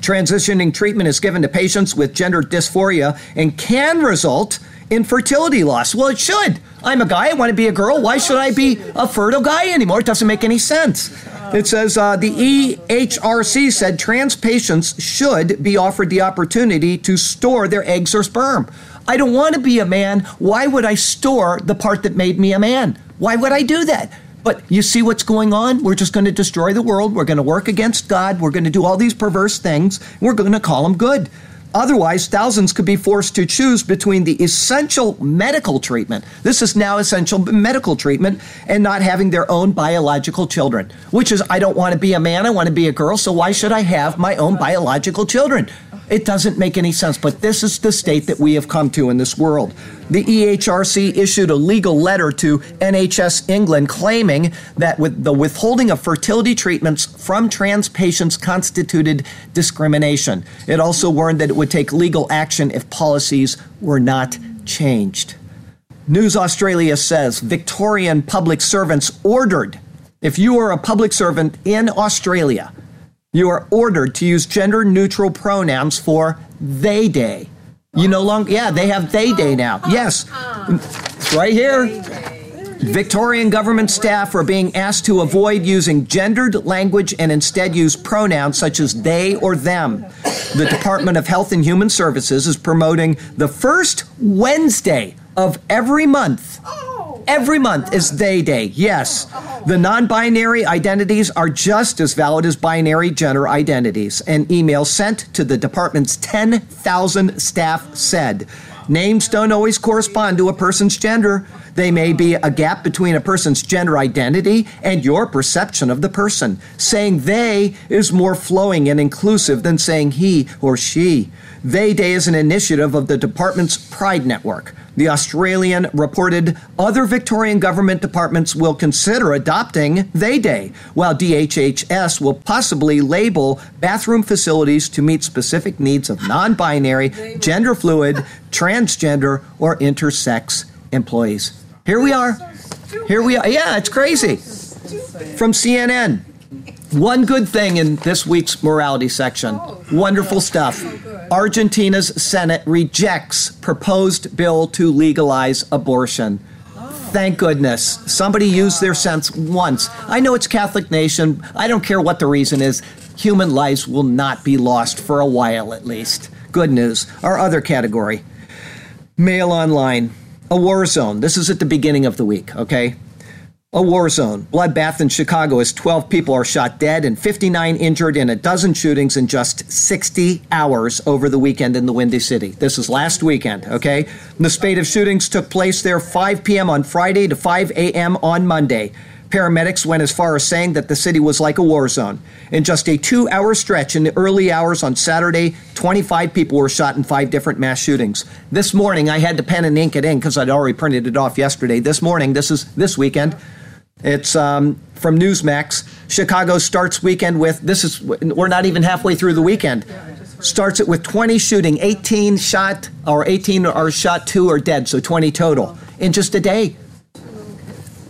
Transitioning treatment is given to patients with gender dysphoria and can result in fertility loss. Well, it should. I'm a guy. I want to be a girl. Why should I be a fertile guy anymore? It doesn't make any sense. It says uh, the EHRC said trans patients should be offered the opportunity to store their eggs or sperm. I don't want to be a man. Why would I store the part that made me a man? Why would I do that? But you see what's going on? We're just going to destroy the world. We're going to work against God. We're going to do all these perverse things. We're going to call them good. Otherwise, thousands could be forced to choose between the essential medical treatment. This is now essential medical treatment and not having their own biological children, which is I don't want to be a man, I want to be a girl, so why should I have my own biological children? It doesn't make any sense, but this is the state that we have come to in this world. The EHRC issued a legal letter to NHS England claiming that with the withholding of fertility treatments from trans patients constituted discrimination. It also warned that it would take legal action if policies were not changed. News Australia says Victorian public servants ordered if you are a public servant in Australia, you are ordered to use gender neutral pronouns for they day. You no longer, yeah, they have they day now. Yes, it's right here. Victorian government staff are being asked to avoid using gendered language and instead use pronouns such as they or them. The Department of Health and Human Services is promoting the first Wednesday of every month Every month is they day. Yes. The non binary identities are just as valid as binary gender identities. An email sent to the department's 10,000 staff said names don't always correspond to a person's gender. They may be a gap between a person's gender identity and your perception of the person. Saying they is more flowing and inclusive than saying he or she. They Day is an initiative of the department's Pride Network. The Australian reported other Victorian government departments will consider adopting They Day, while DHHS will possibly label bathroom facilities to meet specific needs of non binary, gender fluid, transgender, or intersex employees. Here we are. Here we are. Yeah, it's crazy. From CNN. One good thing in this week's morality section. Wonderful stuff. Argentina's Senate rejects proposed bill to legalize abortion. Thank goodness. Somebody used their sense once. I know it's Catholic nation. I don't care what the reason is. Human lives will not be lost for a while at least. Good news. Our other category. Mail online. A war zone. This is at the beginning of the week, okay? A war zone. Bloodbath in Chicago as 12 people are shot dead and 59 injured in a dozen shootings in just 60 hours over the weekend in the Windy City. This is last weekend, okay? The spate of shootings took place there 5 p.m. on Friday to 5 a.m. on Monday. Paramedics went as far as saying that the city was like a war zone. In just a two hour stretch in the early hours on Saturday, 25 people were shot in five different mass shootings. This morning, I had to pen and ink it in because I'd already printed it off yesterday. This morning, this is this weekend, it's um, from Newsmax. Chicago starts weekend with this is we're not even halfway through the weekend. Starts it with 20 shooting, 18 shot or 18 are shot, two are dead, so 20 total in just a day.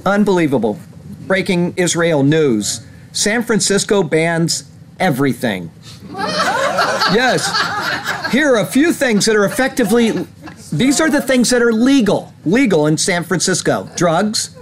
Unbelievable. Breaking Israel news. San Francisco bans everything. yes. Here are a few things that are effectively these are the things that are legal, legal in San Francisco. Drugs,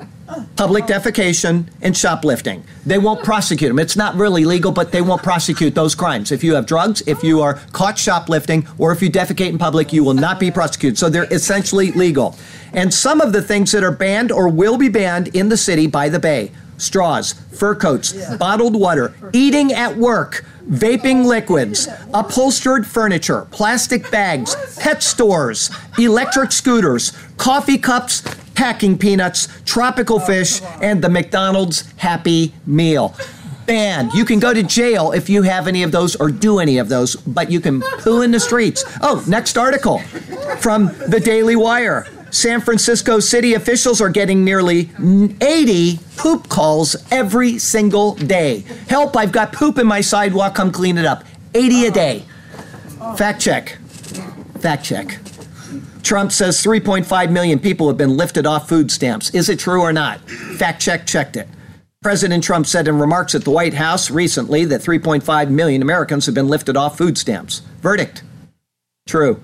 public defecation, and shoplifting. They won't prosecute them. It's not really legal, but they won't prosecute those crimes. If you have drugs, if you are caught shoplifting, or if you defecate in public, you will not be prosecuted. So they're essentially legal. And some of the things that are banned or will be banned in the city by the Bay straws, fur coats, bottled water, eating at work, vaping liquids, upholstered furniture, plastic bags, pet stores, electric scooters, coffee cups, packing peanuts, tropical oh, fish, and the McDonald's Happy Meal. Banned. You can go to jail if you have any of those or do any of those, but you can poo in the streets. Oh, next article from the Daily Wire. San Francisco city officials are getting nearly 80 poop calls every single day. Help, I've got poop in my sidewalk, come clean it up. 80 a uh-huh. day. Fact check. Fact check. Trump says 3.5 million people have been lifted off food stamps. Is it true or not? Fact check checked it. President Trump said in remarks at the White House recently that 3.5 million Americans have been lifted off food stamps. Verdict. True.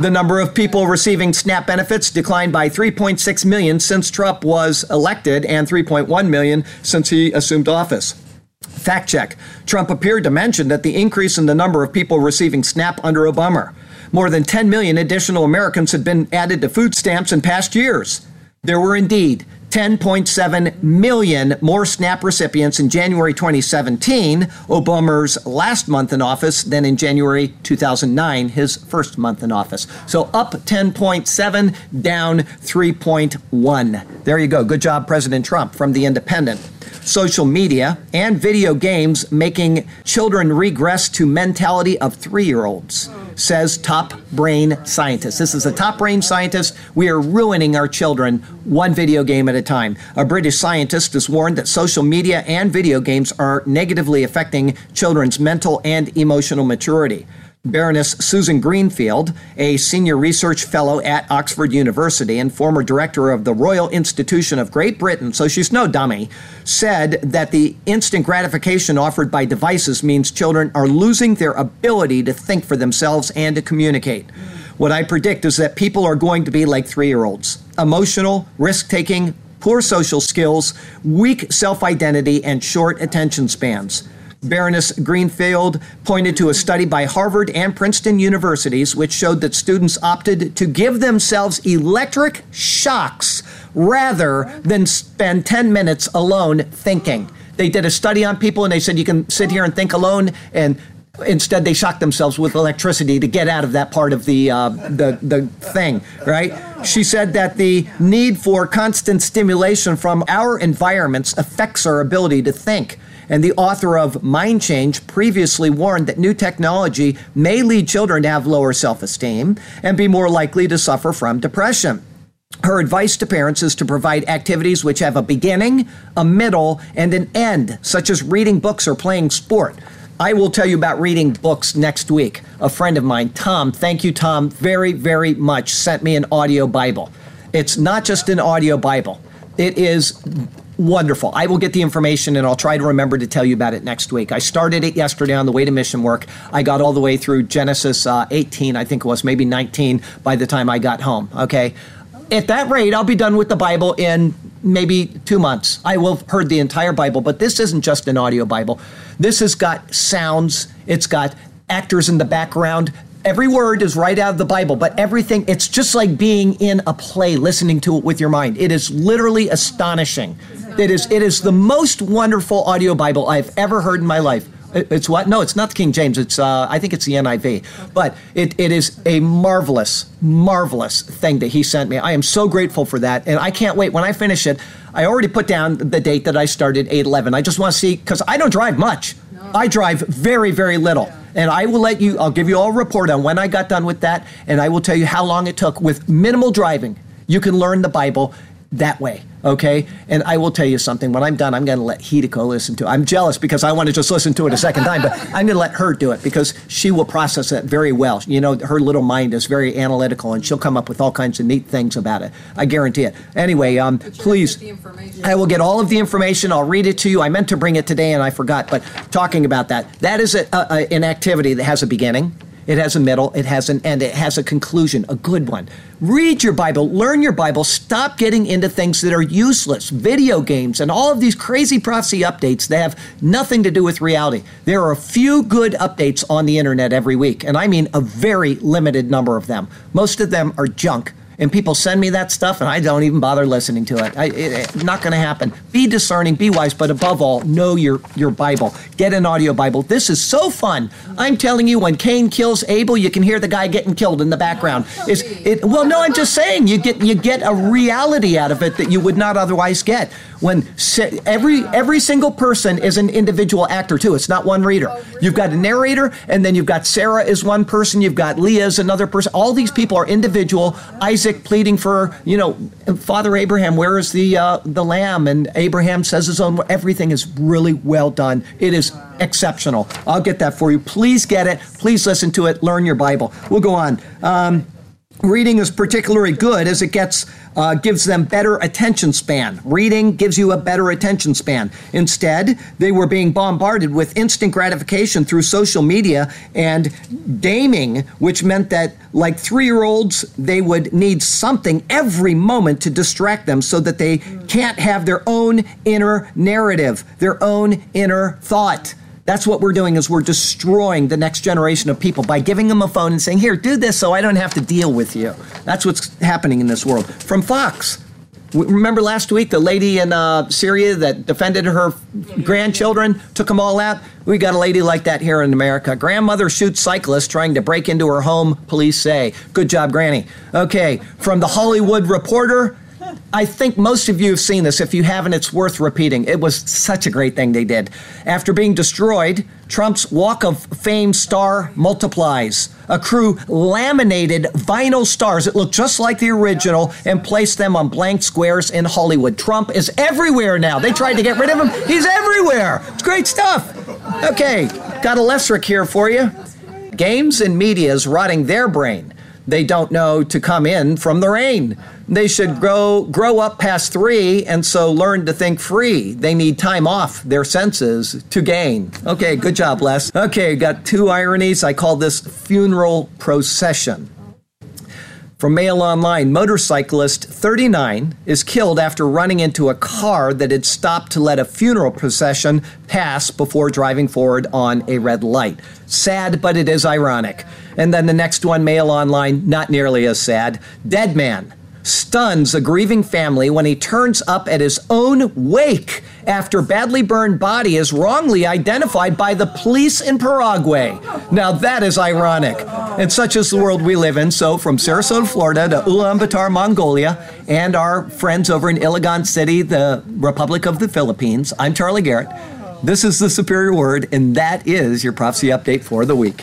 The number of people receiving SNAP benefits declined by 3.6 million since Trump was elected and 3.1 million since he assumed office. Fact check. Trump appeared to mention that the increase in the number of people receiving SNAP under Obama. More than 10 million additional Americans had been added to food stamps in past years. There were indeed 10.7 million more SNAP recipients in January 2017, Obama's last month in office, than in January 2009, his first month in office. So up 10.7, down 3.1. There you go. Good job, President Trump from The Independent social media, and video games making children regress to mentality of three year olds, says top brain scientist. This is a top brain scientist. We are ruining our children one video game at a time. A British scientist has warned that social media and video games are negatively affecting children's mental and emotional maturity. Baroness Susan Greenfield, a senior research fellow at Oxford University and former director of the Royal Institution of Great Britain, so she's no dummy, said that the instant gratification offered by devices means children are losing their ability to think for themselves and to communicate. What I predict is that people are going to be like three year olds emotional, risk taking, poor social skills, weak self identity, and short attention spans. Baroness Greenfield pointed to a study by Harvard and Princeton universities which showed that students opted to give themselves electric shocks rather than spend 10 minutes alone thinking. They did a study on people and they said you can sit here and think alone and instead they shocked themselves with electricity to get out of that part of the uh, the the thing right she said that the need for constant stimulation from our environments affects our ability to think and the author of Mind Change previously warned that new technology may lead children to have lower self esteem and be more likely to suffer from depression. Her advice to parents is to provide activities which have a beginning, a middle, and an end, such as reading books or playing sport. I will tell you about reading books next week. A friend of mine, Tom, thank you, Tom, very, very much, sent me an audio Bible. It's not just an audio Bible, it is wonderful. I will get the information and I'll try to remember to tell you about it next week. I started it yesterday on the way to mission work. I got all the way through Genesis uh, 18, I think it was, maybe 19 by the time I got home. Okay. At that rate, I'll be done with the Bible in maybe two months. I will have heard the entire Bible, but this isn't just an audio Bible. This has got sounds, it's got actors in the background every word is right out of the Bible, but everything, it's just like being in a play, listening to it with your mind. It is literally astonishing. It is, it is the most wonderful audio Bible I've ever heard in my life. It's what? No, it's not the King James. It's uh, I think it's the NIV. But it, it is a marvelous, marvelous thing that he sent me. I am so grateful for that, and I can't wait. When I finish it, I already put down the date that I started 811. I just want to see because I don't drive much. I drive very, very little. And I will let you, I'll give you all a report on when I got done with that, and I will tell you how long it took with minimal driving. You can learn the Bible that way. Okay. And I will tell you something. When I'm done, I'm going to let Hideko listen to it. I'm jealous because I want to just listen to it a second time, but I'm going to let her do it because she will process it very well. You know, her little mind is very analytical and she'll come up with all kinds of neat things about it. I guarantee it. Anyway, um, please, I will get all of the information. I'll read it to you. I meant to bring it today and I forgot, but talking about that, that is a, a, an activity that has a beginning it has a middle, it has an end, it has a conclusion, a good one. Read your Bible, learn your Bible, stop getting into things that are useless, video games, and all of these crazy prophecy updates that have nothing to do with reality. There are a few good updates on the internet every week, and I mean a very limited number of them. Most of them are junk and people send me that stuff, and I don't even bother listening to it. I, it, it not going to happen. Be discerning, be wise, but above all, know your your Bible. Get an audio Bible. This is so fun. I'm telling you, when Cain kills Abel, you can hear the guy getting killed in the background. Is it? Well, no, I'm just saying you get you get a reality out of it that you would not otherwise get. When every every single person is an individual actor too. It's not one reader. Oh, you've got a narrator, and then you've got Sarah is one person. You've got Leah is another person. All these people are individual. Isaac pleading for you know Father Abraham. Where is the uh, the lamb? And Abraham says his own. Everything is really well done. It is exceptional. I'll get that for you. Please get it. Please listen to it. Learn your Bible. We'll go on. Um, reading is particularly good as it gets uh, gives them better attention span. Reading gives you a better attention span. Instead, they were being bombarded with instant gratification through social media and gaming, which meant that, like three year olds, they would need something every moment to distract them so that they can't have their own inner narrative, their own inner thought. That's what we're doing is we're destroying the next generation of people by giving them a phone and saying, "Here, do this so I don't have to deal with you." That's what's happening in this world. From Fox. Remember last week the lady in uh, Syria that defended her grandchildren, took them all out? We got a lady like that here in America. Grandmother shoots cyclist trying to break into her home, police say. Good job, Granny. Okay, from the Hollywood Reporter, I think most of you have seen this. If you haven't, it's worth repeating. It was such a great thing they did. After being destroyed, Trump's Walk of Fame star multiplies. A crew laminated vinyl stars that look just like the original and placed them on blank squares in Hollywood. Trump is everywhere now. They tried to get rid of him. He's everywhere. It's great stuff. Okay, got a Lessrick here for you. Games and media is rotting their brain they don't know to come in from the rain. They should grow grow up past three and so learn to think free. They need time off their senses to gain. Okay, good job, Les. Okay, got two ironies. I call this funeral procession. From Mail Online, motorcyclist 39 is killed after running into a car that had stopped to let a funeral procession pass before driving forward on a red light. Sad, but it is ironic. And then the next one, Mail Online, not nearly as sad. Dead man stuns a grieving family when he turns up at his own wake after badly burned body is wrongly identified by the police in Paraguay. Now that is ironic. And such is the world we live in. So from Sarasota, Florida to Ulaanbaatar, Mongolia, and our friends over in Iligan City, the Republic of the Philippines, I'm Charlie Garrett. This is the Superior Word, and that is your prophecy update for the week.